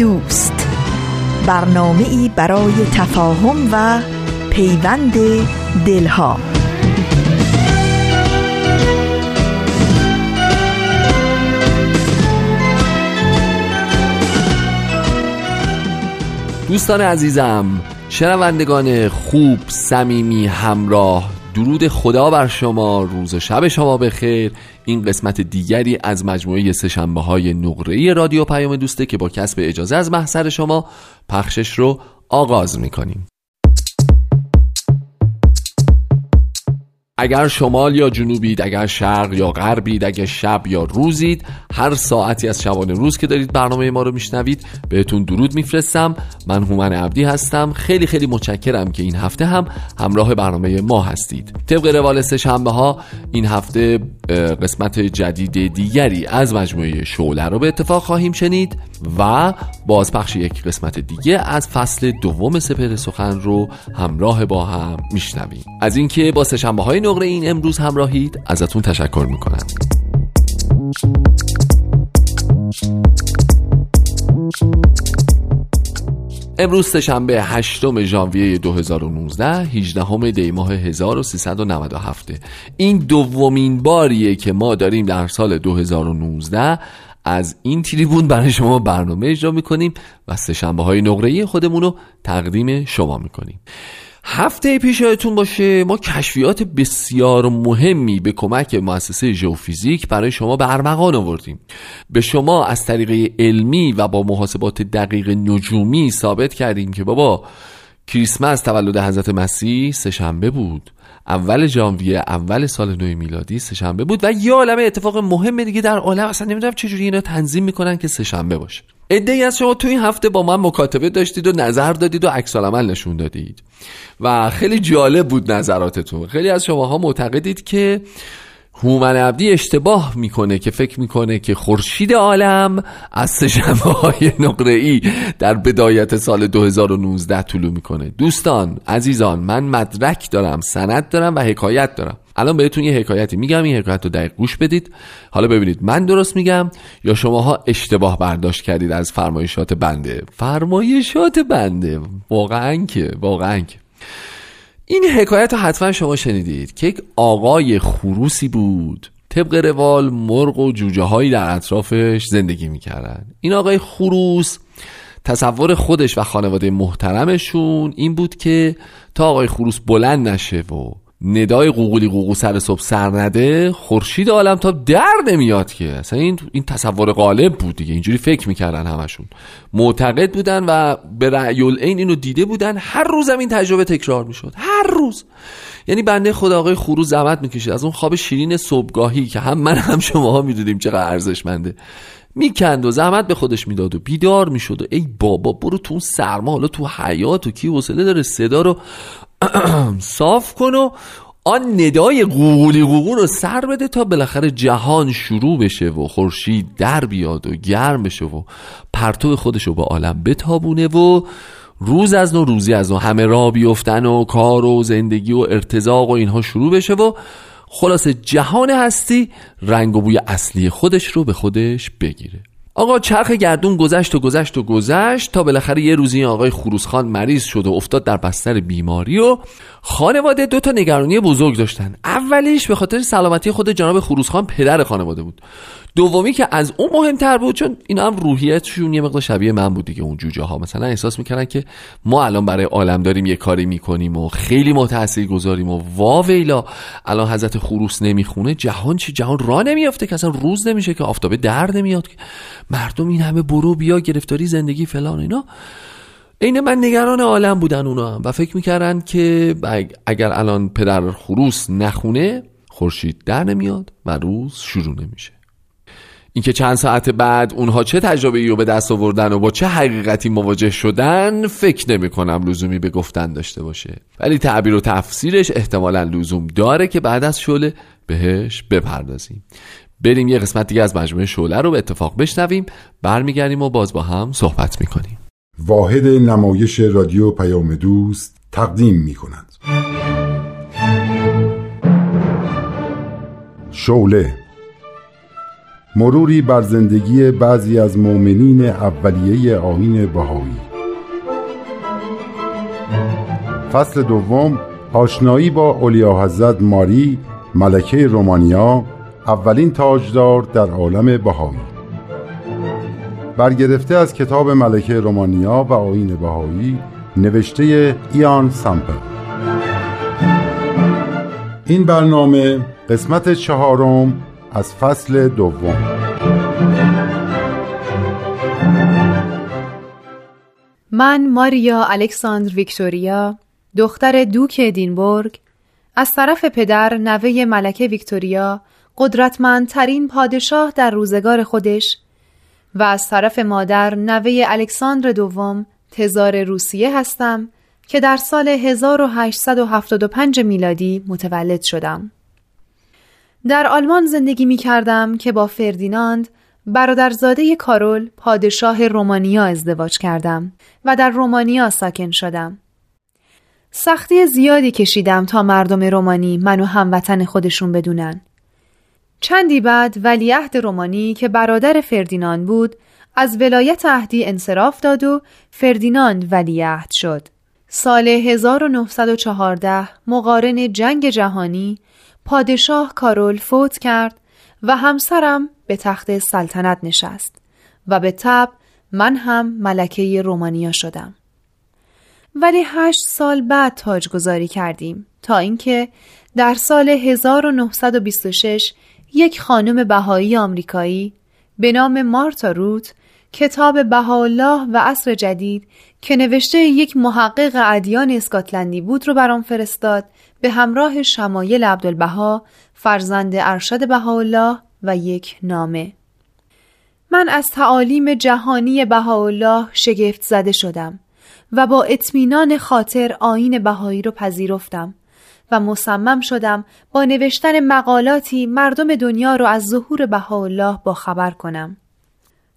دوست. برنامه ای برای تفاهم و پیوند دلها. دوستان عزیزم شنوندگان خوب صمیمی همراه درود خدا بر شما روز و شب شما بخیر. این قسمت دیگری از مجموعه سهشنبه های نقره رادیو پیام دوسته که با کسب اجازه از محضر شما پخشش رو آغاز می‌کنیم. اگر شمال یا جنوبید اگر شرق یا غربید اگر شب یا روزید هر ساعتی از شبانه روز که دارید برنامه ما رو میشنوید بهتون درود میفرستم. من هومن عبدی هستم. خیلی خیلی متشکرم که این هفته هم همراه برنامه ما هستید. طبق روال سه شنبه ها این هفته قسمت جدید دیگری از مجموعه شعله رو به اتفاق خواهیم شنید و بازپخش یک قسمت دیگه از فصل دوم سپر سخن رو همراه با هم میشنویم. از اینکه با سه شنبه های نقره این امروز همراهید ازتون تشکر می‌کنم. امروز سهشنبه 8 ژانویه 2019 18 دی ماه 1397 این دومین باریه که ما داریم در سال 2019 از این تریبون برای شما برنامه اجرا می‌کنیم و سهشنبه های نقره خودمون رو تقدیم شما می‌کنیم. هفته پیش یادتون باشه ما کشفیات بسیار مهمی به کمک مؤسسه ژئوفیزیک برای شما به ارمغان آوردیم. به شما از طریق علمی و با محاسبات دقیق نجومی ثابت کردیم که بابا کریسمس تولد حضرت مسیح سهشنبه بود. اول ژانویه اول سال نو میلادی سهشنبه بود و یه عالمه اتفاق مهم دیگه در عالم اصلا نمی‌دونم چجوری اینا تنظیم می‌کنن که سهشنبه باشه. ای از شما تو این هفته با من مکاتبه داشتید و نظر دادید و عکس نشون دادید. و خیلی جالب بود نظراتتون. خیلی از شماها معتقدید که هومن عبدی اشتباه می‌کنه که فکر می‌کنه که خورشید عالم از سهشنبه های نقره ای در بدایت سال 2019 طلوع می‌کنه. دوستان عزیزان من مدرک دارم سند دارم و حکایت دارم. الان بهتون یه حکایتی میگم این حکایت رو دقیق گوش بدید. حالا ببینید من درست میگم یا شماها اشتباه برداشت کردید از فرمایشات بنده؟ فرمایشات بنده واقعا که واقعا که. این حکایت رو حتما شما شنیدید که یک آقای خروسی بود. طبق روال مرغ و جوجه هایی در اطرافش زندگی می‌کردن. این آقای خروس تصور خودش و خانواده محترمشون این بود که تا آقای خروس بلند نشه و ندای قوقولی قوقو سر صبح سر نده خورشید عالم تا در نمیاد که. اصلا این این تصور غالب بود دیگه. اینجوری فکر می‌کردن همشون. معتقد بودن و به رأی این اینو دیده بودن. هر روزم این تجربه تکرار می‌شد. هر روز. یعنی بنده خدا آقای خروز زحمت می‌کشید از اون خواب شیرین صبحگاهی که هم من هم شماها می‌دونیم چقدر ارزشمنده. می‌کند و زحمت به خودش می‌داد و بیدار می‌شد و ای بابا برو تو اون سرما حالا تو حیات و کی حوصله داره صدا رو صاف کن و آن ندای قوقولی قوقو رو سر بده تا بالاخره جهان شروع بشه و خورشید در بیاد و گرم بشه و پرتو خودش رو به عالم بتابونه و روز از نو روزی از نو همه را بیفتن و کار و زندگی و ارتزاق و اینها شروع بشه و خلاص جهان هستی رنگ و بوی اصلی خودش رو به خودش بگیره. آقا چرخ گردون گذشت و گذشت و گذشت تا بالاخره یه روزی آقای خروسخان مریض شد و افتاد در بستر بیماری و خانواده دو تا نگرانی بزرگ داشتن. اولیش به خاطر سلامتی خود جناب خروسخان پدر خانواده بود. دومی که از اون مهمتر بود چون اینا هم روحیتشون یه مقدار شبیه من بود دیگه اون جوجه ها مثلا احساس می‌کردن که ما الان برای عالم داریم یه کاری می‌کنیم و خیلی ما تاثیر گذاریم و وا ویلا الان حضرت خروس نمی‌خونه. جهان چی؟ جهان را نمیافته که اصلا روز نمیشه که آفتابه در نمیاد مردم این همه برو بیا گرفتاری زندگی فلان اینا. عین من نگران عالم بودن اونا و فکر می‌کردن که اگر الان پدر خروس نخونه خورشید در نمیاد و روز شروع نمیشه. اینکه چند ساعت بعد اونها چه تجربه رو به دست آوردن و با چه حقیقتی مواجه شدن فکر نمی کنم لزومی به گفتن داشته باشه. ولی تعبیر و تفسیرش احتمالا لزوم داره که بعد از شله بهش بپردازیم. بریم یه قسمت دیگه از مجموعه شعله رو به اتفاق بشنویم برمیگردیم و باز با هم صحبت می‌کنیم. واحد نمایش رادیو پیام دوست تقدیم می‌کند. شوله مروری بر زندگی بعضی از مؤمنین اولیه آین بهایی. فصل دوم آشنایی با اولیا حضرت ماری ملکه رومانیا اولین تاجدار در عالم بهایی. برگرفته از کتاب ملکه رومانیا و آین بهایی نوشته ایان سامپل. این برنامه قسمت چهارم از فصل دوم من ماریا الکساندر ویکتوریا دختر دوک ادینبورگ از طرف پدر نوه ملکه ویکتوریا قدرتمندترین پادشاه در روزگار خودش و از طرف مادر نوه الکساندر دوم تزار روسیه هستم که در سال 1875 میلادی متولد شدم. در آلمان زندگی می کردم که با فردیناند برادرزاده کارول پادشاه رومانیا ازدواج کردم و در رومانیا ساکن شدم. سختی زیادی کشیدم تا مردم رومانی منو هموطن خودشون بدونن. چندی بعد ولیعهد رومانی که برادر فردیناند بود از ولایت عهدی انصراف داد و فردیناند ولیعهد شد. سال 1914 مقارن جنگ جهانی پادشاه کارول فوت کرد و همسرم به تخت سلطنت نشست و به تب من هم ملکه رومانیا شدم. ولی هشت سال بعد تاجگذاری کردیم تا اینکه در سال 1926 یک خانم بهایی آمریکایی به نام مارتا روت کتاب بهاءالله و عصر جدید که نوشته یک محقق ادیان اسکاتلندی بود رو برام فرستاد به همراه شمایل عبدالبها فرزند ارشد بهاءالله و یک نامه من از تعالیم جهانی بهاءالله شگفت زده شدم و با اطمینان خاطر آین بهایی رو پذیرفتم و مصمم شدم با نوشتن مقالاتی مردم دنیا رو از ظهور بهاءالله با خبر کنم.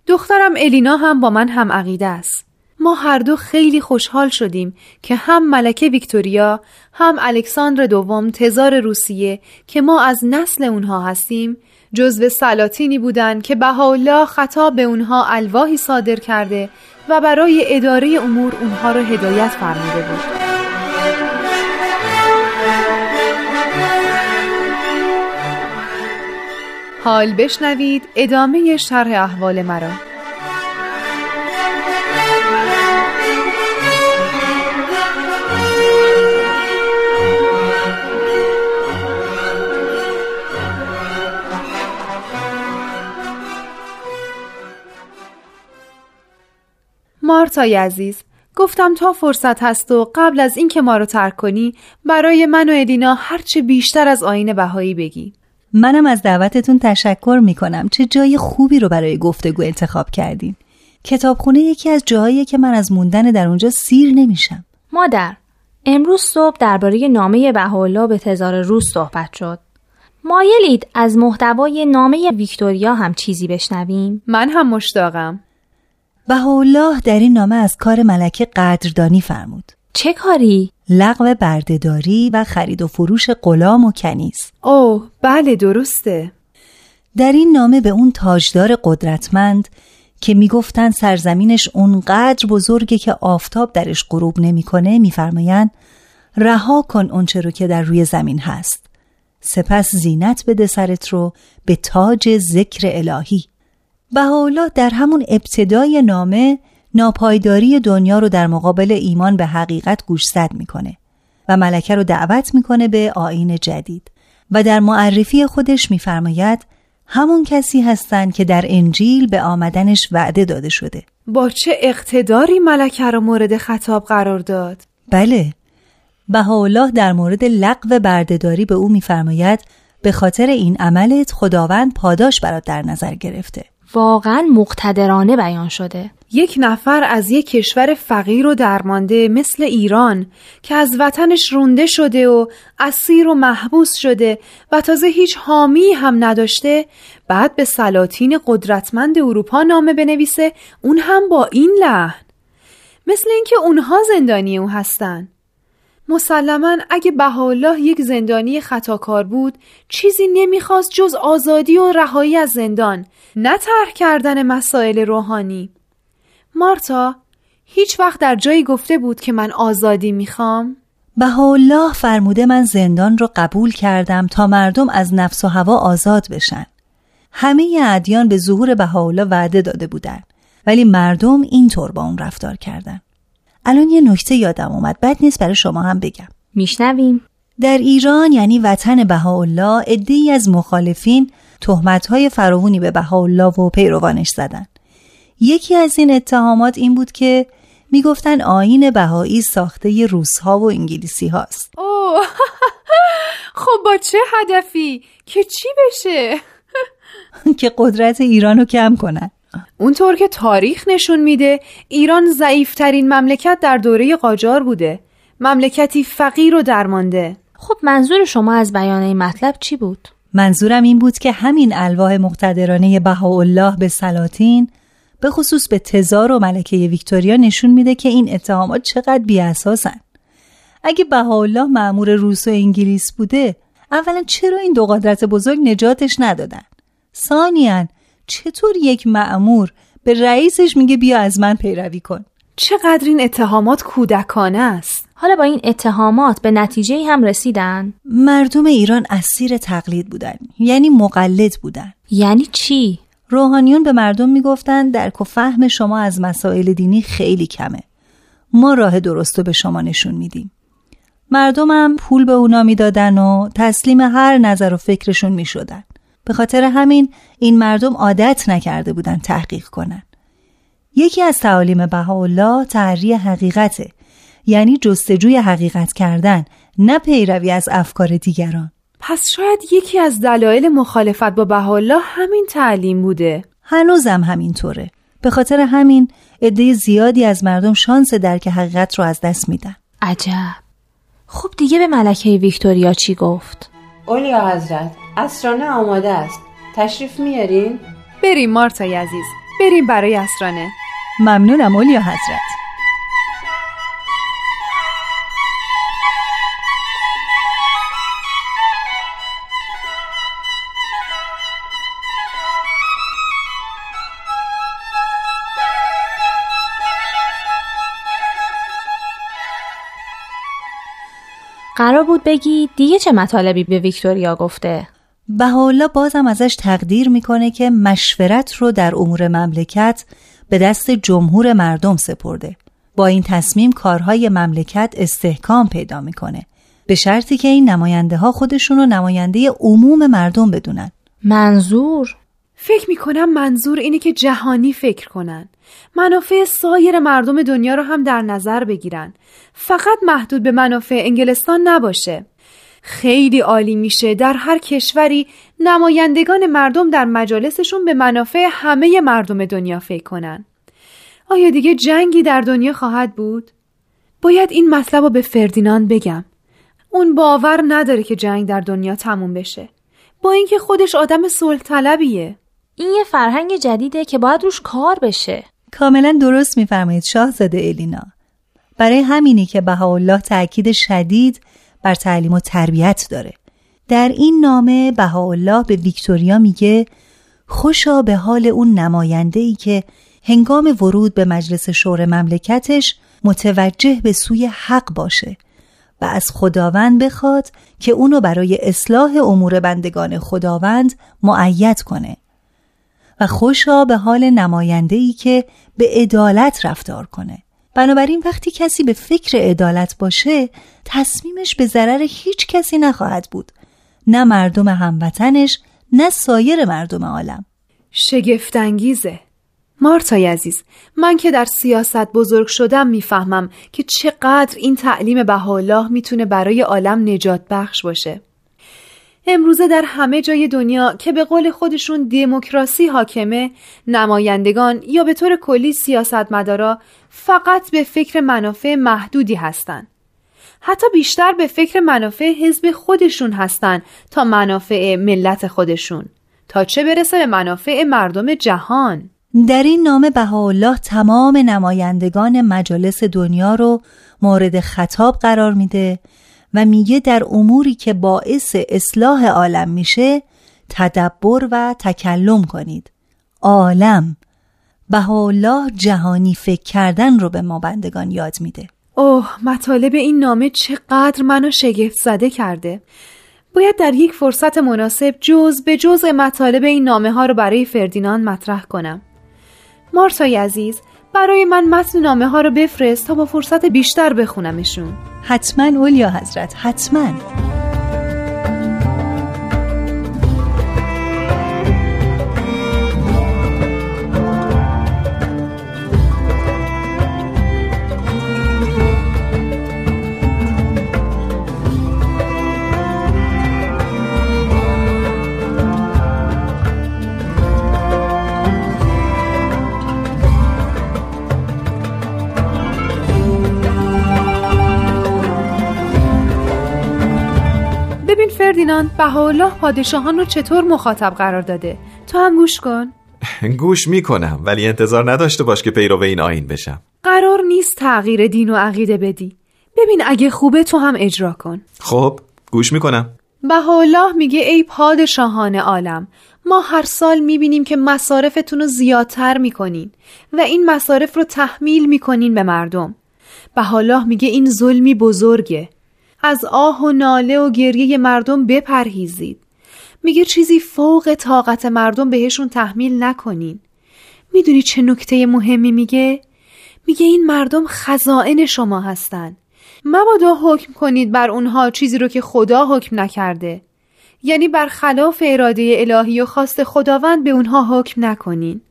دخترم الینا هم با من هم عقیده است. ما هر دو خیلی خوشحال شدیم که هم ملکه ویکتوریا هم الکساندر دوم تزار روسیه که ما از نسل اونها هستیم جزو سلاطینی بودند که بهاءالله خطاب به اونها الواحی صادر کرده و برای اداره امور اونها را هدایت فرموده بود. حال بشنوید ادامه شرح احوال مرا. مارتای عزیز گفتم تا فرصت هست و قبل از اینکه ما رو ترک کنی برای من و ادینا هرچه بیشتر از آین بهایی بگی. منم از دعوتتون تشکر می‌کنم. چه جای خوبی رو برای گفتگو انتخاب کردین. کتابخونه یکی از جاهایی که من از موندن در اونجا سیر نمیشم. مادر امروز صبح درباره نامه بهاءالله به تزار روز صحبت شد. مایلید از محتوای نامه ویکتوریا هم چیزی بشنویم؟ من هم مشتاقم. بهاءالله در این نامه از کار ملکه قدردانی فرمود. چه کاری؟ لغو بردهداری و خرید و فروش غلام و کنیز. اوه بله درسته. در این نامه به اون تاجدار قدرتمند که می‌گفتن سرزمینش اونقدر بزرگه که آفتاب درش غروب نمی‌کنه میفرمایند رها کن اونچه رو که در روی زمین هست. سپس زینت بده سرت رو به تاج ذکر الهی. بهاءالله در همون ابتدای نامه ناپایداری دنیا رو در مقابل ایمان به حقیقت گوشزد می‌کنه و ملکه رو دعوت می‌کنه به آین جدید و در معرفی خودش میفرماید همون کسی هستند که در انجیل به آمدنش وعده داده شده. با چه اقتداری ملکه رو مورد خطاب قرار داد؟ بله. بهاءالله در مورد لغو بردهداری به او میفرماید به خاطر این عملت خداوند پاداش برات در نظر گرفته. واقعا مقتدرانه بیان شده. یک نفر از یک کشور فقیر و درمانده مثل ایران که از وطنش رونده شده و اسیر و محبوس شده و تازه هیچ حامی هم نداشته بعد به سلاطین قدرتمند اروپا نامه بنویسه اون هم با این لحن. مثل اینکه اونها زندانی او هستن. مسلما اگه بهاءالله یک زندانی خطاکار بود چیزی نمی‌خواست جز آزادی و رهایی از زندان نه طرح کردن مسائل روحانی. مارتا هیچ وقت در جایی گفته بود که من آزادی می‌خوام؟ بهاءالله فرموده من زندان رو قبول کردم تا مردم از نفس و هوا آزاد بشن. همه ادیان به ظهور بهاءالله وعده داده بودند ولی مردم اینطور با اون رفتار کردن. الان یه نکته یادم اومد بد نیست برای شما هم بگم. میشنویم. در ایران یعنی وطن بهاءالله عدهای از مخالفین تهمت‌های فراوانی به بهاءالله و پیروانش زدن. یکی از این اتهامات این بود که می‌گفتن آین بهایی ساخته روسها و انگلیسی هاست. اوه. خب با چه هدفی؟ که چی بشه؟ که قدرت ایران رو کم کنن. اونطور که تاریخ نشون میده ایران ضعیفترین مملکت در دوره قاجار بوده. مملکتی فقیر و درمانده. خب منظور شما از بیان این مطلب چی بود؟ منظورم این بود که همین الواح مقتدرانه بهاءالله به سلاطین به خصوص به تزار و ملکه ویکتوریا نشون میده که این اتهامات چقدر بیاساسن. اگه بهاءالله معمور روس و انگلیس بوده اولا چرا این دو قدرت بزرگ نجاتش ندادن؟ ثانیا چطور یک معمور به رئیسش میگه بیا از من پیروی کن؟ چقدر این اتهامات کودکانه است؟ حالا با این اتهامات به نتیجه هم رسیدن؟ مردم ایران اسیر تقلید بودن یعنی مقلد بودن. یعنی چی؟ روحانیون به مردم می‌گفتند درک و فهم شما از مسائل دینی خیلی کمه. ما راه درست رو به شما نشون میدیم. مردمم پول به اونا می‌دادن و تسلیم هر نظر و فکرشون می‌شدن. به خاطر همین این مردم عادت نکرده بودن تحقیق کنن. یکی از تعالیم بهاءالله تحری حقیقته یعنی جستجوی حقیقت کردن نه پیروی از افکار دیگران. پس شاید یکی از دلایل مخالفت با بهاءالله همین تعلیم بوده. هنوزم همینطوره. به خاطر همین عده زیادی از مردم شانس درک حقیقت رو از دست میدن. عجب. خب دیگه به ملکه ویکتوریا چی گفت؟ اولیا حضرت اسرانه آماده است. تشریف میارین؟ بریم مارتای عزیز بریم برای اسرانه. ممنونم اولیا حضرت. قرار بود بگی دیگه چه مطالبی به ویکتوریا گفته؟ بهاءالله بازم ازش تقدیر می‌کنه که مشورت رو در امور مملکت به دست جمهور مردم سپرده. با این تصمیم کارهای مملکت استحکام پیدا می‌کنه. به شرطی که این نماینده ها خودشون رو نماینده عموم مردم بدونن. منظور؟ فکر می‌کنم منظور اینه که جهانی فکر کنن. منافع سایر مردم دنیا رو هم در نظر بگیرن. فقط محدود به منافع انگلستان نباشه. خیلی عالی میشه در هر کشوری نمایندگان مردم در مجالسشون به منافع همه مردم دنیا فکر کنن. آیا دیگه جنگی در دنیا خواهد بود؟ باید این مطلب رو به فردیناند بگم. اون باور نداره که جنگ در دنیا تموم بشه. با اینکه خودش آدم صلح طلبیه این یه فرهنگ جدیده که باید روش کار بشه. کاملا درست میفرمایید شاهزاده الینا. برای همینی که بهاءالله تاکید شدید بر تعلیم و تربیت داره. در این نامه بهاءالله به ویکتوریا میگه خوشا به حال اون نماینده ای که هنگام ورود به مجلس شور مملکتش متوجه به سوی حق باشه و از خداوند بخواد که اونو برای اصلاح امور بندگان خداوند معید کنه. خوشا به حال نماینده ای که به عدالت رفتار کنه. بنابراین وقتی کسی به فکر عدالت باشه تصمیمش به ضرر هیچ کسی نخواهد بود. نه مردم هموطنش نه سایر مردم عالم. شگفتانگیزه. مارتای عزیز من که در سیاست بزرگ شدم می‌فهمم که چقدر این تعلیم بهاءالله می‌تونه برای عالم نجات بخش باشه. امروزه در همه جای دنیا که به قول خودشون دموکراسی حاکمه نمایندگان یا به طور کلی سیاستمدارا فقط به فکر منافع محدودی هستند. حتی بیشتر به فکر منافع حزب خودشون هستند تا منافع ملت خودشون تا چه برسه به منافع مردم جهان در این نامه بهاءالله تمام نمایندگان مجالس دنیا رو مورد خطاب قرار میده و میگه در اموری که باعث اصلاح عالم میشه تدبر و تکلم کنید. عالم. بهاءالله جهانی فکر کردن رو به ما بندگان یاد میده. اوه مطالب این نامه چقدر منو شگفت زده کرده. باید در یک فرصت مناسب جز به جز مطالب این نامه ها رو برای فردیناند مطرح کنم. مارتای عزیز برای من متن نامه ها رو بفرست تا با فرصت بیشتر بخونمشون. حتما اولیا حضرت حتما. فردیناند بهاءالله پادشاهان رو چطور مخاطب قرار داده؟ تو هم گوش کن. گوش می‌کنم ولی انتظار نداشته باش که پیرو این آین بشم. قرار نیست تغییر دین و عقیده بدی. ببین اگه خوبه تو هم اجرا کن. خب گوش می‌کنم. بهاءالله میگه ای پادشاهان عالم ما هر سال می‌بینیم که مصارفتون رو زیادتر می‌کنین و این مصارف رو تحمیل می‌کنین به مردم. بهاءالله میگه این ظلمی بزرگه. از آه و ناله و گریه مردم بپرهیزید. میگه چیزی فوق طاقت مردم بهشون تحمیل نکنین. می‌دونی چه نکته مهمی میگه؟ میگه این مردم خزائن شما هستن. مبادا حکم کنید بر اونها چیزی رو که خدا حکم نکرده. یعنی بر خلاف اراده الهی و خواست خداوند به اونها حکم نکنین.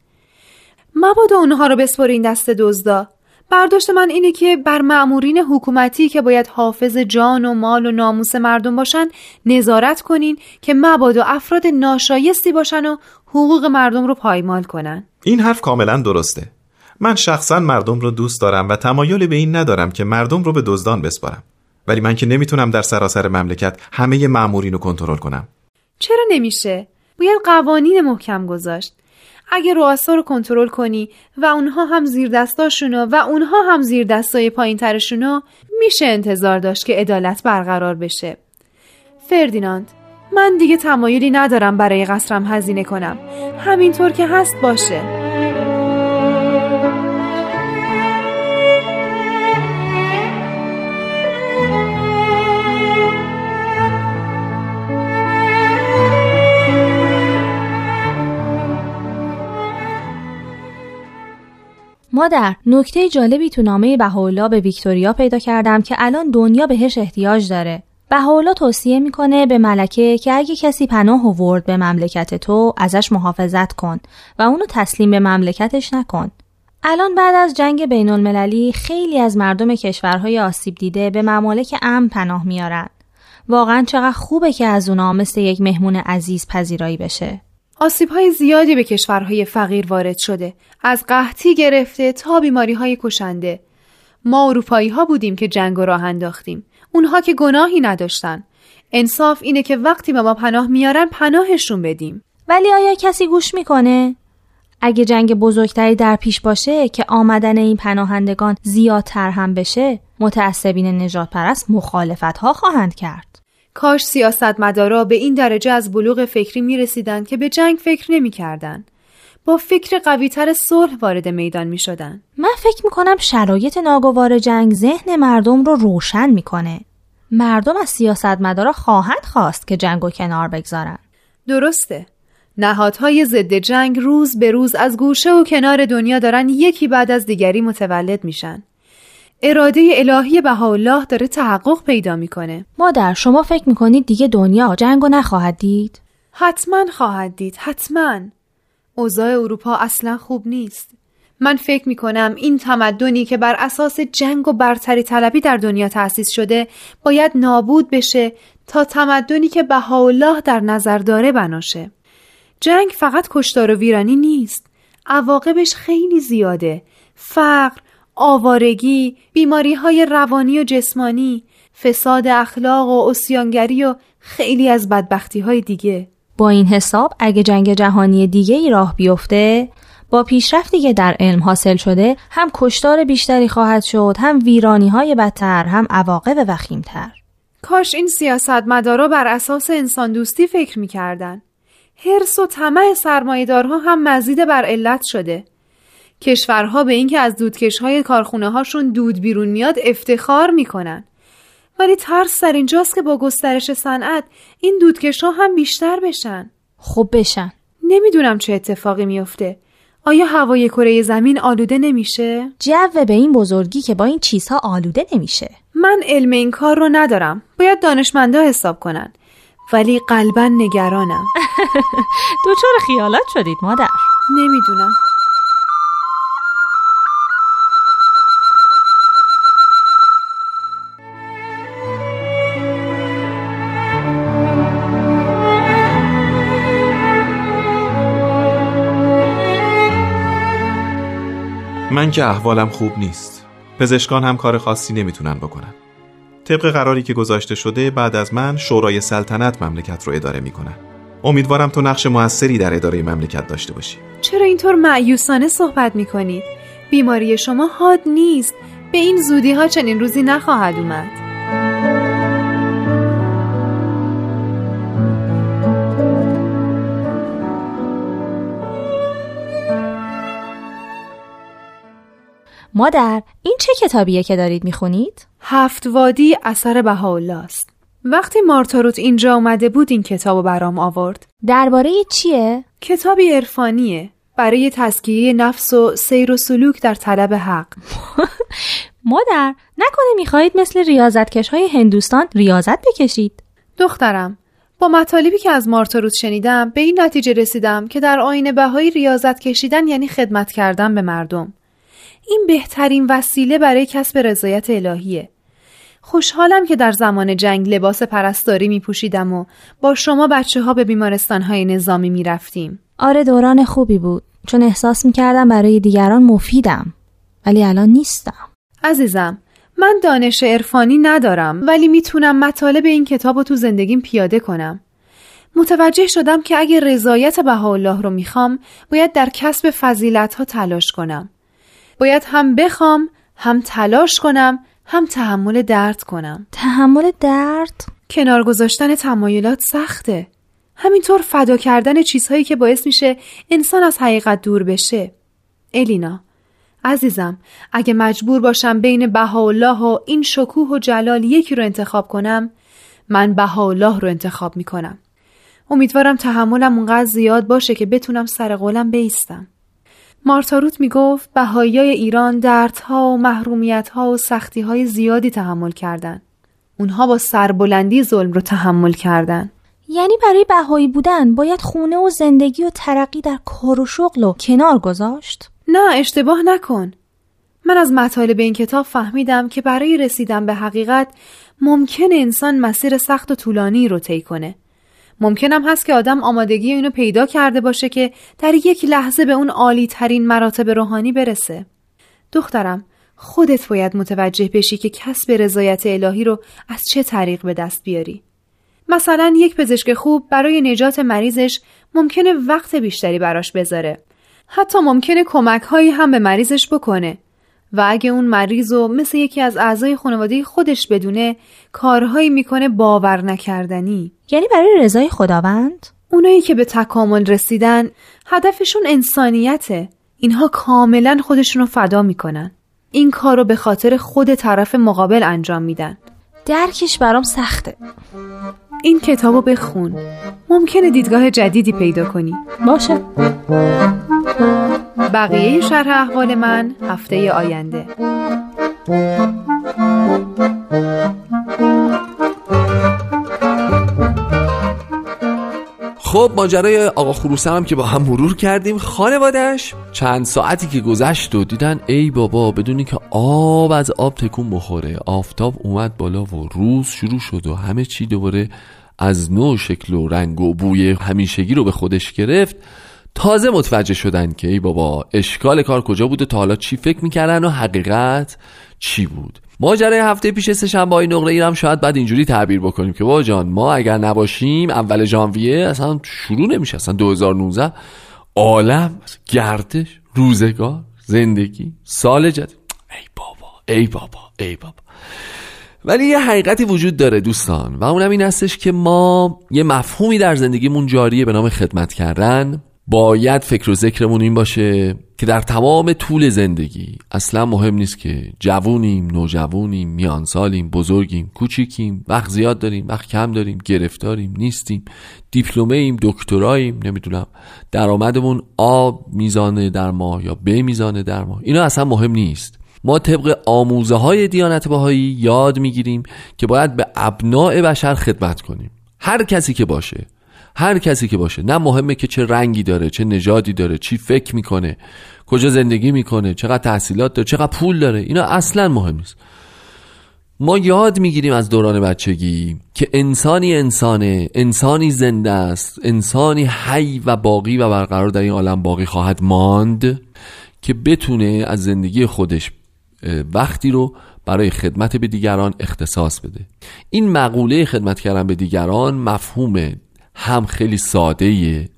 مبادا اونها رو بسپرین دست دزدا. برداشت من اینه که بر معمورین حکومتی که باید حافظ جان و مال و ناموس مردم باشن نظارت کنین که مبادا افراد ناشایستی باشن و حقوق مردم رو پایمال کنن. این حرف کاملا درسته. من شخصا مردم رو دوست دارم و تمایلی به این ندارم که مردم رو به دزدان بسپارم. ولی من که نمی‌تونم در سراسر مملکت همه مامورین رو کنترل کنم. چرا نمیشه؟ باید قوانین محکم گذاشت. اگه رؤسا رو کنترل کنی و اونها هم زیر دستاشونو و اونها هم زیر دستای پایین ترشونو میشه انتظار داشت که عدالت برقرار بشه. فردیناند من دیگه تمایلی ندارم برای قصرم هزینه کنم. همینطور که هست باشه. مادر نکته جالبی تو نامه بهاءالله به ویکتوریا پیدا کردم که الان دنیا بهش احتیاج داره. بهاءالله توصیه می‌کنه به ملکه که اگه کسی پناه آورد به مملکت تو ازش محافظت کن و اونو تسلیم به مملکتش نکن. الان بعد از جنگ بین المللی خیلی از مردم کشورهای آسیب دیده به ممالک امن پناه میارن واقعا چقدر خوبه که از اونا مثل یک مهمون عزیز پذیرایی بشه. آسیب های زیادی به کشورهای فقیر وارد شده. از قحطی گرفته تا بیماری های کشنده. ما اروپایی ها بودیم که جنگ و راه انداختیم. اونها که گناهی نداشتن. انصاف اینه که وقتی به ما پناه میارن پناهشون بدیم. ولی آیا کسی گوش می‌کنه؟ اگه جنگ بزرگتری در پیش باشه که آمدن این پناهندگان زیادتر هم بشه متعصبین نجات پرست مخالفت ها خواهند کرد. کاش سیاستمدارا به این درجه از بلوغ فکری می رسیدن که به جنگ فکر نمی کردن. با فکر قویتر صلح وارد میدان می شدن. من فکر می کنم شرایط ناگوار جنگ ذهن مردم رو روشن می‌کنه. مردم از سیاستمدارا خواهند خواست که جنگ و کنار بگذارن. درسته. نهادهای ضد جنگ روز به روز از گوشه و کنار دنیا دارن یکی بعد از دیگری متولد میشن. اراده الهی بهاءالله داره تحقق پیدا می‌کنه. مادر شما فکر می‌کنید دیگه دنیا جنگو نخواهد دید؟ حتما خواهد دید حتما. اوضاع اروپا اصلا خوب نیست. من فکر می کنم این تمدنی که بر اساس جنگ و برتری طلبی در دنیا تأسیس شده باید نابود بشه تا تمدنی که بهاءالله در نظر داره بناشه. جنگ فقط کشتار و ویرانی نیست. عواقبش خیلی زیاده. فقر آوارگی بیماری های روانی و جسمانی فساد اخلاق و اسیانگری و خیلی از بدبختی های دیگه. با این حساب اگه جنگ جهانی دیگه ای راه بیفته با پیشرفتی که در علم حاصل شده هم کشتار بیشتری خواهد شد هم ویرانی های بدتر هم عواقب وخیمتر. کاش این سیاستمدارا بر اساس انسان دوستی فکر می‌کردن. حرس و طمع سرمایهدارها هم مزید بر علت شده. کشورها به اینکه از دودکشهای کارخونه هاشون دود بیرون میاد افتخار می‌کنن. ولی ترس در اینجاست که با گسترش صنعت این دودکش ها هم بیشتر بشن. خب بشن. نمی‌دونم چه اتفاقی میفته آیا هوای کره زمین آلوده نمیشه؟ جو به این بزرگی که با این چیزها آلوده نمیشه. من علم این کار رو ندارم. باید دانشمندا حساب کنن. ولی قلبا نگرانم. دوچار خیالات شدید مادر؟ نمی‌دونم. من که احوالم خوب نیست. پزشکان هم کار خاصی نمی‌تونن بکنن. طبق قراری که گذاشته شده بعد از من شورای سلطنت مملکت رو اداره می‌کنن. امیدوارم تو نقش موثری در اداره مملکت داشته باشی. چرا اینطور معیوسانه صحبت می‌کنید؟ بیماری شما حاد نیست. به این زودی ها چنین روزی نخواهد اومد. مادر این چه کتابیه که دارید می‌خونید؟ هفت وادی اثر بهاءالله است وقتی مارتاروت اینجا اومده بود این کتاب برام آورد. درباره چیه؟ کتابی عرفانیه. برای تزکیه نفس و سیر و سلوک در طلب حق. مادر نکنه می‌خواهید مثل ریاضتکش های هندوستان ریاضت بکشید. دخترم با مطالبی که از مارتاروت شنیدم به این نتیجه رسیدم که در آین بهایی ریاضت کشیدن یعنی خدمت کردن به مردم. این بهترین وسیله برای کسب رضایت الهیه خوشحالم که در زمان جنگ لباس پرستاری می پوشیدم و با شما بچه ها به بیمارستان های نظامی می رفتیم. آره دوران خوبی بود چون احساس می کردم برای دیگران مفیدم ولی الان نیستم عزیزم من دانش عرفانی ندارم ولی می‌تونم مطالب این کتاب رو تو زندگیم پیاده کنم. متوجه شدم که اگه رضایت بهاءالله رو می‌خوام باید در کسب فضیلت ها تلاش کنم. باید هم بخوام هم تلاش کنم هم تحمل درد کنم. تحمل درد؟ کنار گذاشتن تمایلات سخته. همینطور فدا کردن چیزهایی که باعث میشه انسان از حقیقت دور بشه. الینا عزیزم اگه مجبور باشم بین بهاءالله و این شکوه و جلال یکی رو انتخاب کنم من بهاءالله رو انتخاب می‌کنم. امیدوارم تحملم اونقدر زیاد باشه که بتونم سر قولم بیستم. مارتاروت می گفت بهایی ایران دردها و محرومیتها و سختیهای زیادی تحمل کردند. اونها با سربلندی ظلم رو تحمل کردن. یعنی برای بهایی بودن باید خونه و زندگی و ترقی در کار و شغل و کنار گذاشت؟ نه اشتباه نکن. من از مطالب این کتاب فهمیدم که برای رسیدن به حقیقت ممکن انسان مسیر سخت و طولانی رو طی کنه. ممکنم هست که آدم آمادگی اینو پیدا کرده باشه که در یک لحظه به اون عالی ترین مراتب روحانی برسه. دخترم خودت باید متوجه بشی که کسب رضایت الهی رو از چه طریق به دست بیاری. مثلا یک پزشک خوب برای نجات مریضش ممکنه وقت بیشتری براش بذاره. حتی ممکنه کمک هایی هم به مریضش بکنه و اگه اون مریض و مثل یکی از اعضای خانواده خودش بدونه کارهایی می‌کنه باور نکردنی یعنی برای رضای خداوند؟ اونایی که به تکامل رسیدن هدفشون انسانیته. اینها کاملا خودشون رو فدا می‌کنن. این کار رو به خاطر خود طرف مقابل انجام میدن. درکش برام سخته. این کتابو بخون. ممکنه دیدگاه جدیدی پیدا کنی. باشه. بقیه شرح احوال من هفته آینده. خب ماجرای آقا خروسه هم که با هم مرور کردیم خانوادش چند ساعتی که گذشت و دیدن ای بابا بدونی که آب از آب تکون بخوره آفتاب اومد بالا و روز شروع شد و همه چی دوباره از نوع شکل و رنگ و بوی همیشگی رو به خودش گرفت. تازه متوجه شدن که ای بابا اشکال کار کجا بود تا حالا چی فکر می‌کردن و حقیقت چی بود. ماجرای هفته پیش سه شنبه های نقره ایرم شاید بعد اینجوری تعبیر بکنیم که با جان ما اگر نباشیم اول ژانویه اصلا شروع نمیشه اصلا 2019 عالم گردش روزگار زندگی سال جدید. ای بابا ای بابا ای بابا. ولی یه حقیقتی وجود داره دوستان و اونم این هستش که ما یه مفهومی در زندگیمون جاریه به نام خدمت کردن. باید فکر و ذکرمون این باشه که در تمام طول زندگی اصلا مهم نیست که جوونیم نوجوونیم میانسالیم بزرگیم کوچیکیم وقت زیاد داریم وقت کم داریم گرفتاریم نیستیم دیپلمه ایم دکتراییم نمی‌دونم درآمدمون آ میزانه در ماه یا ب میزانه در ماه. اینا اصلا مهم نیست. ما طبق آموزه های دیانت بهایی یاد می‌گیریم که باید به ابناع بشر خدمت کنیم. هر کسی که باشه هر کسی که باشه نه مهمه که چه رنگی داره چه نژادی داره چی فکر می‌کنه. کجا زندگی می‌کنه چقدر تحصیلات داره چقدر پول داره اینا اصلا مهم نیست. ما یاد می‌گیریم از دوران بچگی که انسانی انسانه انسانی زنده است انسانی حی و باقی و برقرار در این عالم باقی خواهد ماند که بتونه از زندگی خودش وقتی رو برای خدمت به دیگران اختصاص بده. این مقوله خدمت کردن به دیگران مفهوم هم خیلی ساده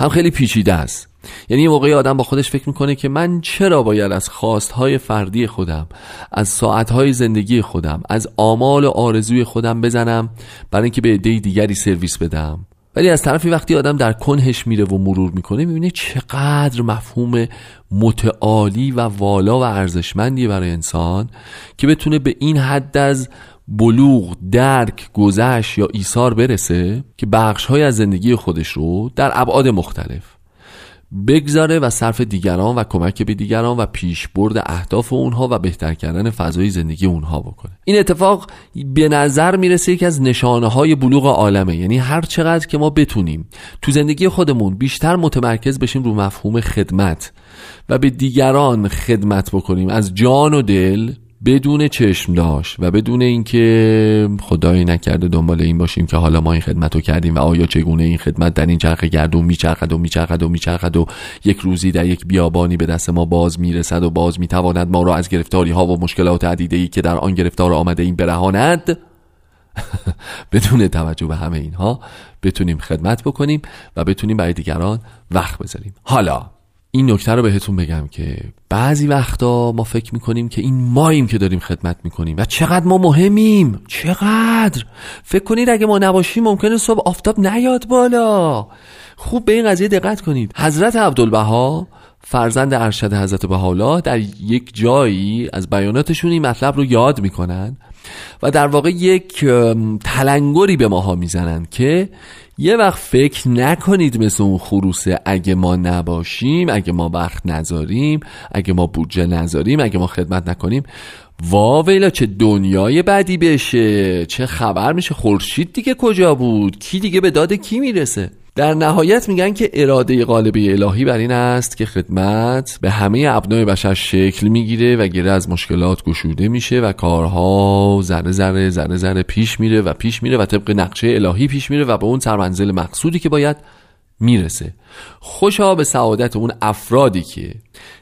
هم خیلی پیچیده است. یعنی یه موقعی آدم با خودش فکر می‌کنه که من چرا باید از خواستهای فردی خودم از ساعتهای زندگی خودم از آمال و آرزوی خودم بزنم برای اینکه به عده دیگری سرویس بدم. ولی از طرفی وقتی آدم در کنهش میره و مرور می‌کنه می‌بینه چقدر مفهوم متعالی و والا و ارزشمندیه برای انسان که بتونه به این حد از بلوغ درک گذشت یا ایثار برسه که بخش های از زندگی خودش رو در ابعاد مختلف بگذاره و صرف دیگران و کمک به دیگران و پیشبرد اهداف اونها و بهتر کردن فضای زندگی اونها بکنه. این اتفاق به نظر می‌رسه یکی از نشانه های بلوغ عالمه. یعنی هر چقدر که ما بتونیم تو زندگی خودمون بیشتر متمرکز بشیم رو مفهوم خدمت و به دیگران خدمت بکنیم از جان و دل بدون چشم داشت و بدون اینکه خدایی نکرده دنبال این باشیم که حالا ما این خدمت رو کردیم و آیا چگونه این خدمت در این چرخ گردون میچرخد و میچرخد و میچرخد و یک روزی در یک بیابانی به دست ما باز می‌رسد و باز می‌تواند ما را از گرفتاری ها و مشکلات عدیده ای که در آن گرفتار آمده این برهاند؟ بدون توجه به همه اینها بتونیم خدمت بکنیم و بتونیم برای دیگران وقت بذاریم. حالا این نکته رو بهتون بگم که بعضی وقتا ما فکر می‌کنیم که این ماییم که داریم خدمت می‌کنیم و چقدر ما مهمیم. چقدر؟ فکر کنید اگه ما نباشیم ممکنه صبح آفتاب نیاد بالا. خوب به این قضیه دقت کنید. حضرت عبدالبها فرزند ارشد حضرت بهاءالله در یک جایی از بیاناتشون این مطلب رو یاد می‌کنن و در واقع یک تلنگری به ماها می‌زنن که یه وقت فکر نکنید مثل اون خروسه اگه ما نباشیم اگه ما وقت نذاریم اگه ما بودجه نذاریم اگه ما خدمت نکنیم واویلا چه دنیای بدی بشه چه خبر میشه خورشید دیگه کجا بود؟ کی دیگه به داد کی می‌رسه؟ در نهایت میگن که اراده غالبه الهی بر این است که خدمت به همه ابنای بشر شکل می‌گیره و گره از مشکلات گشوده میشه و کارها ذره ذره ذره ذره پیش میره و پیش میره و طبق نقشه الهی پیش میره و به اون سرمنزل مقصودی که باید می‌رسه. خوشا به سعادت اون افرادی که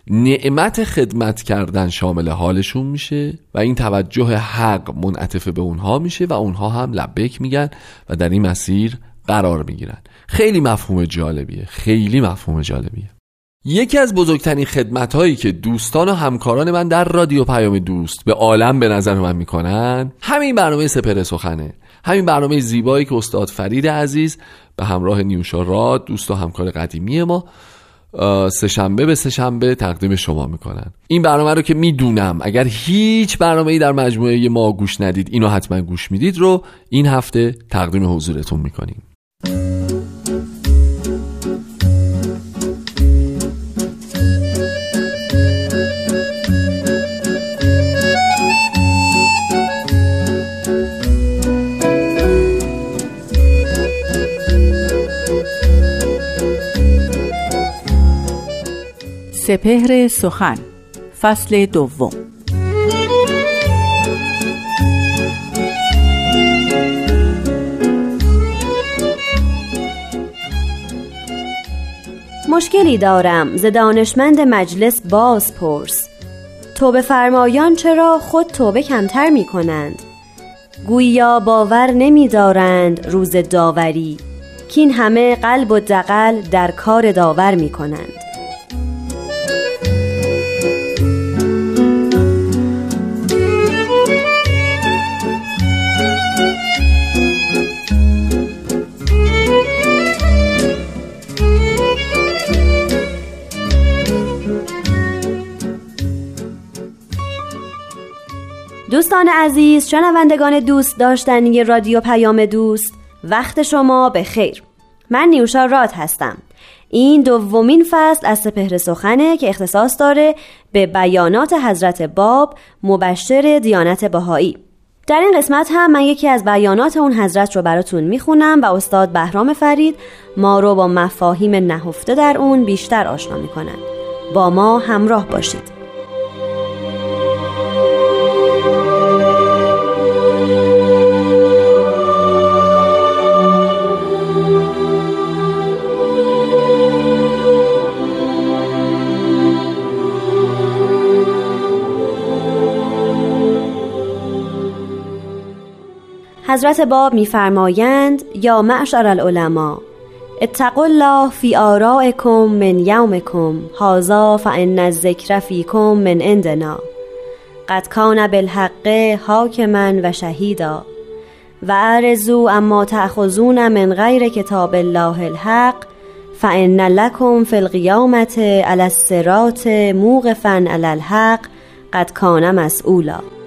نعمت خدمت کردن شامل حالشون میشه و این توجه حق منعطف به اونها میشه و اونها هم لبک میگن و در این مسیر قرار می‌گیرن. خیلی مفهوم جالبیه. خیلی مفهوم جالبیه. یکی از بزرگترین خدمت هایی که دوستان و همکاران من در رادیو پیام دوست به عالم به نظر من می‌کنن همین برنامه سپر سخنه. همین برنامه زیبایی که استاد فرید عزیز به همراه نیوشا راد دوست و همکار قدیمی ما سهشنبه به سهشنبه تقدیم شما می‌کنن. این برنامه رو که می‌دونم اگر هیچ برنامه ای در مجموعه ما گوش ندید اینو حتما گوش می‌دید رو این هفته تقدیم حضورتون می‌کنیم. سپهر سخن فصل دوم. مشکلی دارم ز دانشمند مجلس باز پرس. توبه فرمایان چرا خود توبه کمتر می کنند گویا باور نمی دارند روز داوری کین همه قلب و دقل در کار داور می کنند دوستان عزیز شنوندگان دوست داشتنی رادیو پیام دوست وقت شما به خیر. من نیوشا راد هستم. این دومین فصل از سپهر سخنه که اختصاص داره به بیانات حضرت باب مبشر دیانت بهایی. در این قسمت هم من یکی از بیانات اون حضرت رو براتون می‌خونم و استاد بهرام فرید ما رو با مفاهیم نهفته در اون بیشتر آشنا می‌کنن. با ما همراه باشید. حضرت باب میفرمایند یا معشر العلماء اتقوا الله فی آرائکم من یومکم هذا فان الذکر فیکم من عندنا. قد کان بالحق حاکما و شهیدا. و ارزو اما تأخذون من غیر کتاب الله الحق فان لکم فی القیامت علی الصراط موقفا علی الحق قد کان مسئولا.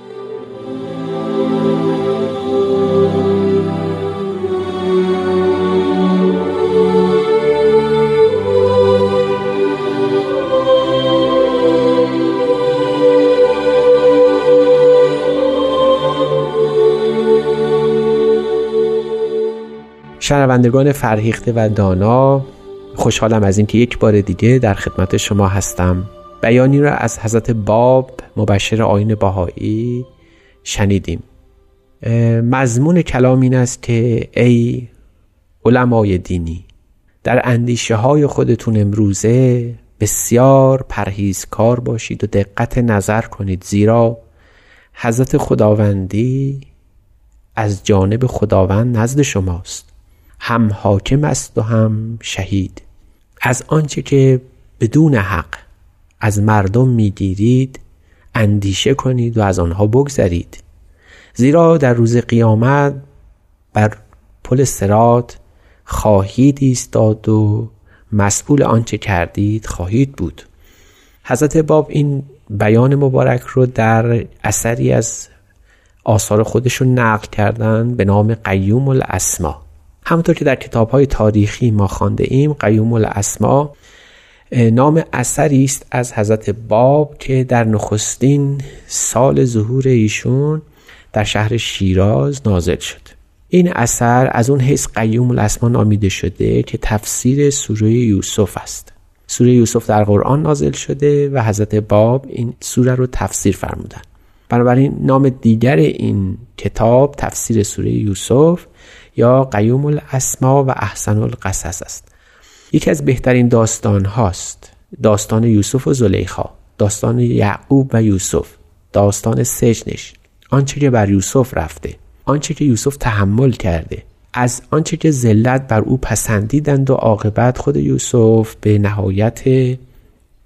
شنوندگان فرهیخته و دانا خوشحالم از اینکه یک بار دیگه در خدمت شما هستم. بیانی را از حضرت باب مبشر آین باهایی شنیدیم. مضمون کلام این است که ای علمای دینی در اندیشه های خودتون امروزه بسیار پرهیزکار باشید و دقت نظر کنید زیرا حضرت خداوندی از جانب خداوند نزد شماست. هم حاکم است و هم شهید. از آنچه که بدون حق از مردم می‌گیرید اندیشه کنید و از آنها بگذرید. زیرا در روز قیامت بر پل سرات خواهید ایستاد و مسئول آنچه کردید خواهید بود. حضرت باب این بیان مبارک رو در اثری از آثار خودشون نقل کردن به نام قیوم الاسما. همونطور که در کتاب تاریخی ما خانده ایم قیوم الاسما نام اثری است از حضرت باب که در نخستین سال ظهور ایشون در شهر شیراز نازل شد. این اثر از اون حیث قیوم الاسما نامیده شده که تفسیر سوره یوسف است. سوره یوسف در قرآن نازل شده و حضرت باب این سوره رو تفسیر فرمودن. بنابراین نام دیگر این کتاب تفسیر سوره یوسف یا قیوم الاسما و احسن القصص است. یکی از بهترین داستان هاست داستان یوسف و زلیخا داستان یعقوب و یوسف داستان سجنش آنچه که بر یوسف رفته آنچه که یوسف تحمل کرده از آنچه که ذلت بر او پسندیدند و عاقبت خود یوسف به نهایت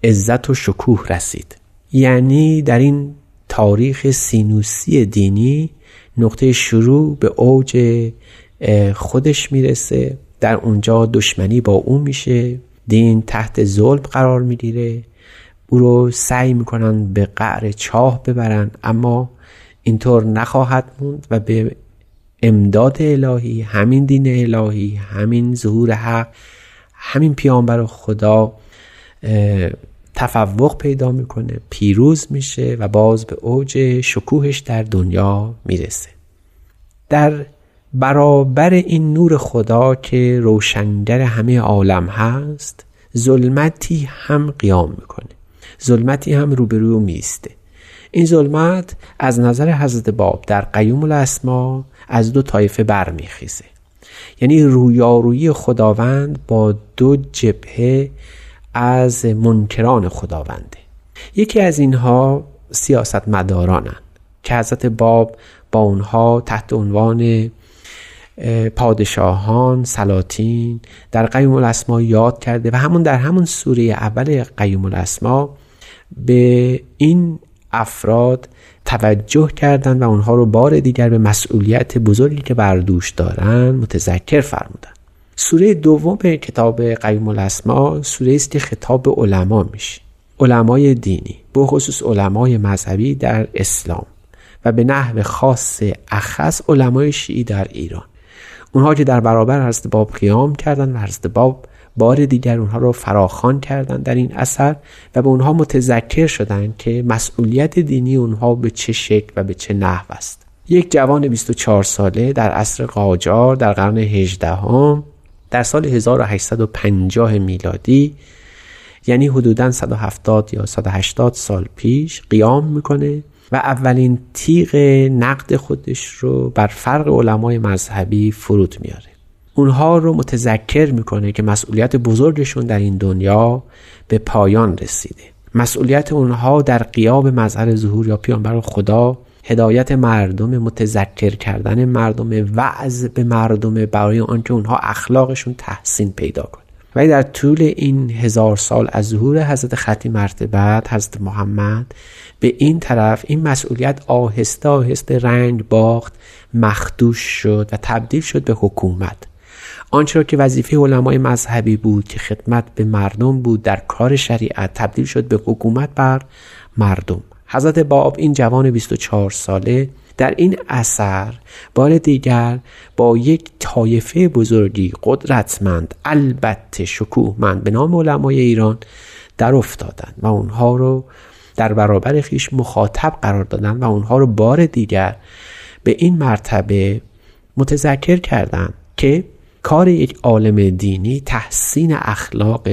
عزت و شکوه رسید. یعنی در این تاریخ سینوسی دینی نقطه شروع به اوج خودش می‌رسه. در اونجا دشمنی با او میشه. دین تحت ظلم قرار می‌گیره. او رو سعی می‌کنن به قعر چاه ببرن اما اینطور نخواهد موند و به امداد الهی همین دین الهی همین ظهور حق همین پیامبر خدا تفوق پیدا می‌کنه. پیروز میشه و باز به اوج شکوهش در دنیا می‌رسه. در برابر این نور خدا که روشنگر همه عالم هست ظلمتی هم قیام می‌کنه. ظلمتی هم روبرو میسته این ظلمت از نظر حضرت باب در قیوم الاسما از دو طایفه برمیخیزه. یعنی رویارویی خداوند با دو جبهه از منکران خداونده. یکی از اینها سیاست مدارانند که حضرت باب با اونها تحت عنوان پادشاهان سلاطین در قیوم الاسما یاد کرده و همون در همون سوره اول قیوم الاسما به این افراد توجه کردند و اونها رو بار دیگر به مسئولیت بزرگی که بر دوش دارن متذکر فرمودن سوره دوم کتاب قیوم الاسما سوره است که خطاب علما میشه. علمای دینی به خصوص علمای مذهبی در اسلام و به نحو خاص اخص علمای شیعی در ایران. اونها که در برابر حضرت باب قیام کردند و حضرت باب بار دیگر اونها رو فراخان کردند در این اثر و به اونها متذکر شدند که مسئولیت دینی اونها به چه شکل و به چه نحو است. یک جوان 24 ساله در عصر قاجار در قرن 18 هم در سال 1850 میلادی یعنی حدودا 170 یا 180 سال پیش قیام می‌کنه و اولین تیغ نقد خودش رو بر فرق علمای مذهبی فرود میاره. اونها رو متذکر می‌کنه که مسئولیت بزرگشون در این دنیا به پایان رسیده. مسئولیت اونها در قیاب مظهر ظهور یا پیانبر خدا هدایت مردم متذکر کردن مردم وعظ به مردم برای آنکه اونها اخلاقشون تحسین پیدا کنه. ولی در طول این هزار سال از ظهور حضرت خطی مرتبت حضرت محمد به این طرف این مسئولیت آهسته آهسته رنگ باخت مخدوش شد و تبدیل شد به حکومت. آنچه که وظیفه علمای مذهبی بود که خدمت به مردم بود در کار شریعت تبدیل شد به حکومت بر مردم. حضرت باب این جوان 24 ساله در این اثر بار دیگر با یک طایفه بزرگی قدرتمند البته شکوهمند به نام علمای ایران در افتادند و اونها رو در برابر خیش مخاطب قرار دادن و اونها رو بار دیگر به این مرتبه متذکر کردند که کار یک عالم دینی تحسین اخلاق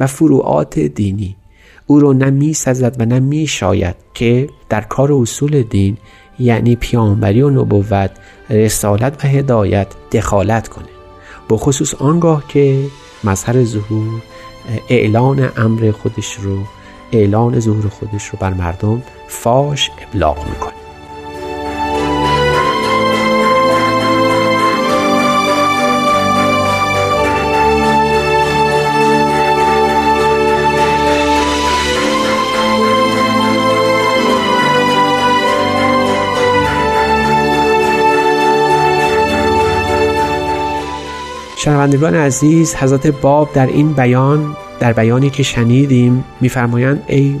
و فروعات دینی. او رو نه می سزد و نه می شاید که در کار اصول دین یعنی پیامبری و نبوت رسالت و هدایت دخالت کنه. با خصوص آنگاه که مظهر ظهور اعلان امر خودش رو اعلان ظهور خودش رو بر مردم فاش ابلاغ می‌کنه. شنوندگان عزیز حضرت باب در این بیان در بیانی که شنیدیم میفرمایند ای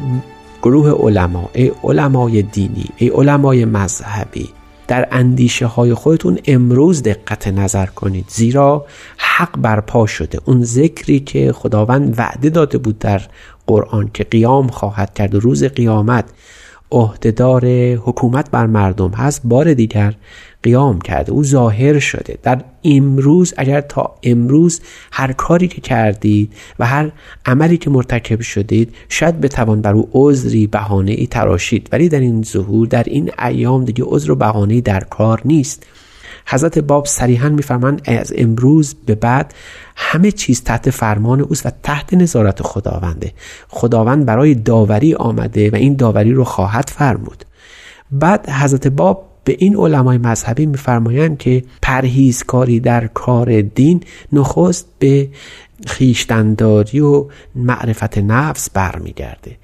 گروه علما ای علمای دینی ای علمای مذهبی در اندیشه های خودتون امروز دقت نظر کنید. زیرا حق برپا شده. اون ذکری که خداوند وعده داده بود در قرآن که قیام خواهد کرد روز قیامت عهدهدار حکومت بر مردم هست بار دیگر قیام کرده. او ظاهر شده. در امروز اگر تا امروز هر کاری که کردید و هر عملی که مرتکب شدید شاید بتوان بر او عذری بهانه ای تراشید. ولی در این ظهور در این ایام دیگه عذر و بهانه در کار نیست. حضرت باب صریحا میفرمایند از امروز به بعد همه چیز تحت فرمان اوست و تحت نظارت خداونده. خداوند برای داوری آمده و این داوری رو خواهد فرمود. بعد حضرت باب به این علمای مذهبی میفرمایند که پرهیزکاری در کار دین نخست به خیشتنداری و معرفت نفس برمیگرده.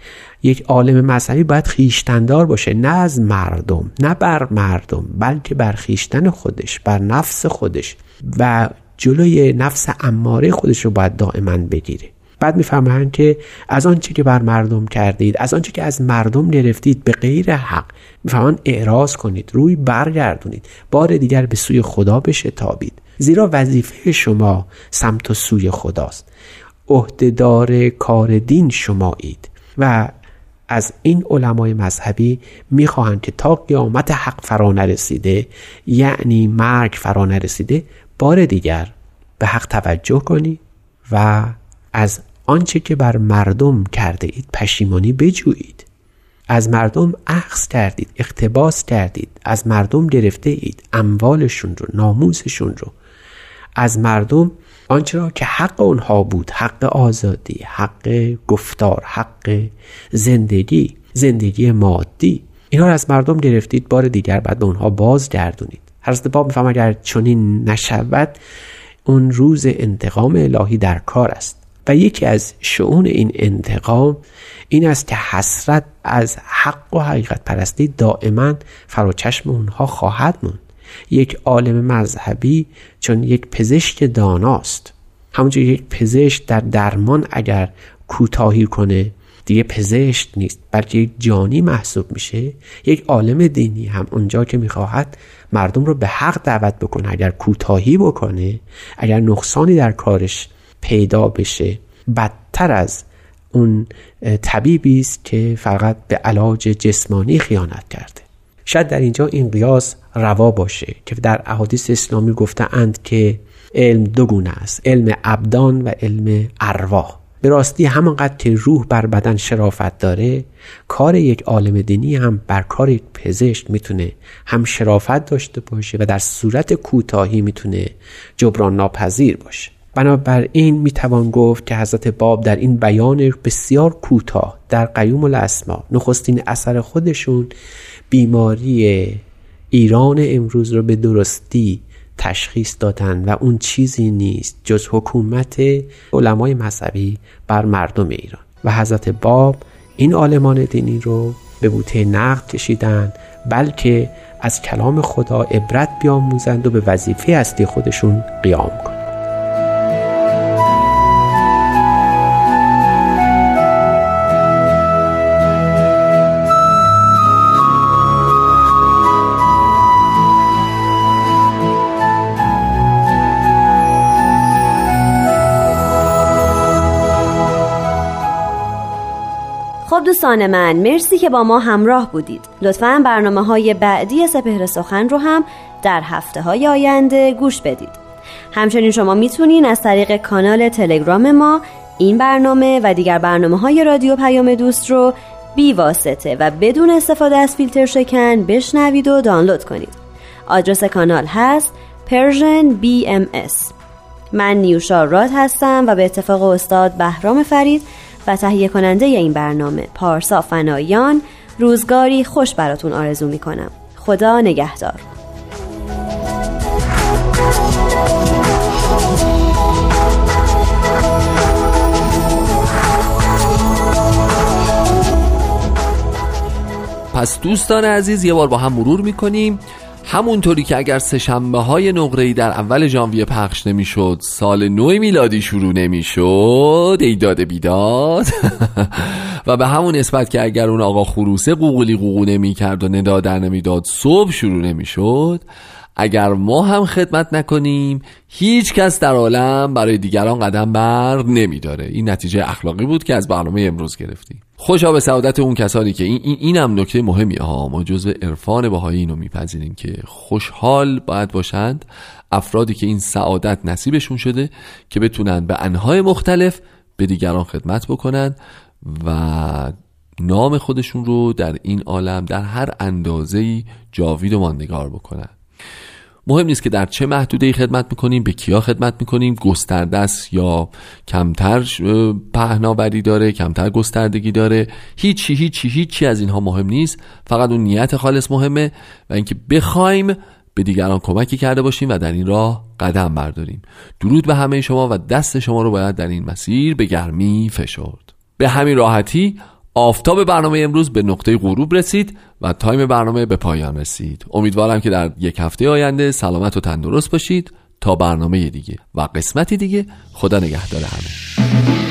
یک عالم مذهبی باید خیشتندار باشه نه از مردم نه بر مردم بلکه بر خیشتن خودش بر نفس خودش و جلوی نفس اماره خودش رو باید دائما بگیره. بعد می‌فهمند که از آنچه که بر مردم کردید از آنچه که از مردم گرفتید به غیر حق می‌فهمند اعراض کنید روی برگردونید بار دیگر به سوی خدا بشتابید. زیرا وظیفه شما سمت و سوی خداست. عهدهدار کار دین شمایید و از این علمای مذهبی می‌خواهند که تا قیامت حق فرا نرسیده یعنی مرگ فرا نرسیده بار دیگر به حق توجه کنید و از آنچه که بر مردم کرده اید پشیمانی بجویید. از مردم اخذ کردید اقتباس کردید. از مردم گرفته اید اموالشون رو ناموسشون رو. از مردم آنچه را که حق اونها بود حق آزادی حق گفتار حق زندگی زندگی مادی اینها را از مردم گرفتید بار دیگر بعد به اونها بازگردونید. حضرت باب میفهم اگر چنین نشود اون روز انتقام الهی در کار است. و یکی از شعون این انتقام این است که حسرت از حق و حقیقت پرستی دائما فراچشم اونها خواهد موند. یک عالم مذهبی چون یک پزشک داناست. همونجور یک پزشک در درمان اگر کوتاهی کنه دیگه پزشک نیست بلکه یک جانی محسوب میشه. یک عالم دینی هم اونجا که می‌خواهد مردم رو به حق دعوت بکنه اگر کوتاهی بکنه اگر نقصانی در کارش پیدا بشه. بدتر از اون طبیبی است که فقط به علاج جسمانی خیانت کرده. شاید در اینجا این قیاس روا باشه که در احادیث اسلامی گفته اند که علم دو گونه است علم ابدان و علم ارواح. به راستی همانقدر که روح بر بدن شرافت داره کار یک عالم دینی هم بر کار یک پزشک می‌تونه هم شرافت داشته باشه و در صورت کوتاهی می‌تونه جبران ناپذیر باشه. بنابراین می‌توان گفت که حضرت باب در این بیان بسیار کوتاه در قیوم الاسما نخستین اثر خودشون بیماری ایران امروز رو به درستی تشخیص دادن و اون چیزی نیست جز حکومت علمای مذهبی بر مردم ایران. و حضرت باب این عالمان دینی رو به بوته نقد کشیدن بلکه از کلام خدا عبرت بیاموزند و به وظیفه اصلی خودشون قیام کنند. دوستان من مرسی که با ما همراه بودید. لطفا برنامه های بعدی سپهر سخن رو هم در هفته های آینده گوش بدید. همچنین شما می‌تونین از طریق کانال تلگرام ما این برنامه و دیگر برنامه های رادیو پیام دوست رو بی واسطه و بدون استفاده از فیلتر شکن بشنوید و دانلود کنید. آدرس کانال هست Persian BMS من نیوشا راد هستم و به اتفاق استاد بهرام فرید و تهیه کننده این برنامه پارسا فنایان روزگاری خوش براتون آرزو می کنم خدا نگهدار. پس دوستان عزیز یه بار با هم مرور می‌کنیم. همونطوری که اگر سهشنبه های نقره در اول ژانویه پخش نمی‌شد سال نو میلادی شروع نمی‌شد ایداد بیداد. و به همون نسبت که اگر اون آقا خروسه قوقلی قوقو نمی‌کرد و ندا در نمی‌داد صبح شروع نمی‌شد. اگر ما هم خدمت نکنیم هیچ کس در عالم برای دیگران قدم بر نمیداره. این نتیجه اخلاقی بود که از برنامه امروز گرفتیم. خوشا به سعادت اون کسانی که این, این اینم نکته مهمی ها. ما جزء عرفان بهایی اینو میپذیریم که خوشحال باید باشند افرادی که این سعادت نصیبشون شده که بتونن به انهای مختلف به دیگران خدمت بکنن و نام خودشون رو در این عالم در هر اندازه‌ای جاوید و ماندگار بکنن. مهم نیست که در چه محدوده خدمت می‌کنیم به کیا خدمت می‌کنیم گسترده است یا کمتر پهناوری داره کمتر گستردگی داره. هیچی هیچی هیچی از اینها مهم نیست. فقط اون نیت خالص مهمه و اینکه بخوایم به دیگران کمکی کرده باشیم و در این راه قدم برداریم. درود به همه شما و دست شما رو باید در این مسیر به گرمی فشرد. به همین راحتی آفتاب برنامه امروز به نقطه غروب رسید و تایم برنامه به پایان رسید. امیدوارم که در یک هفته آینده سلامت و تندرست باشید تا برنامه دیگه و قسمتی دیگه. خدا نگهدار همه.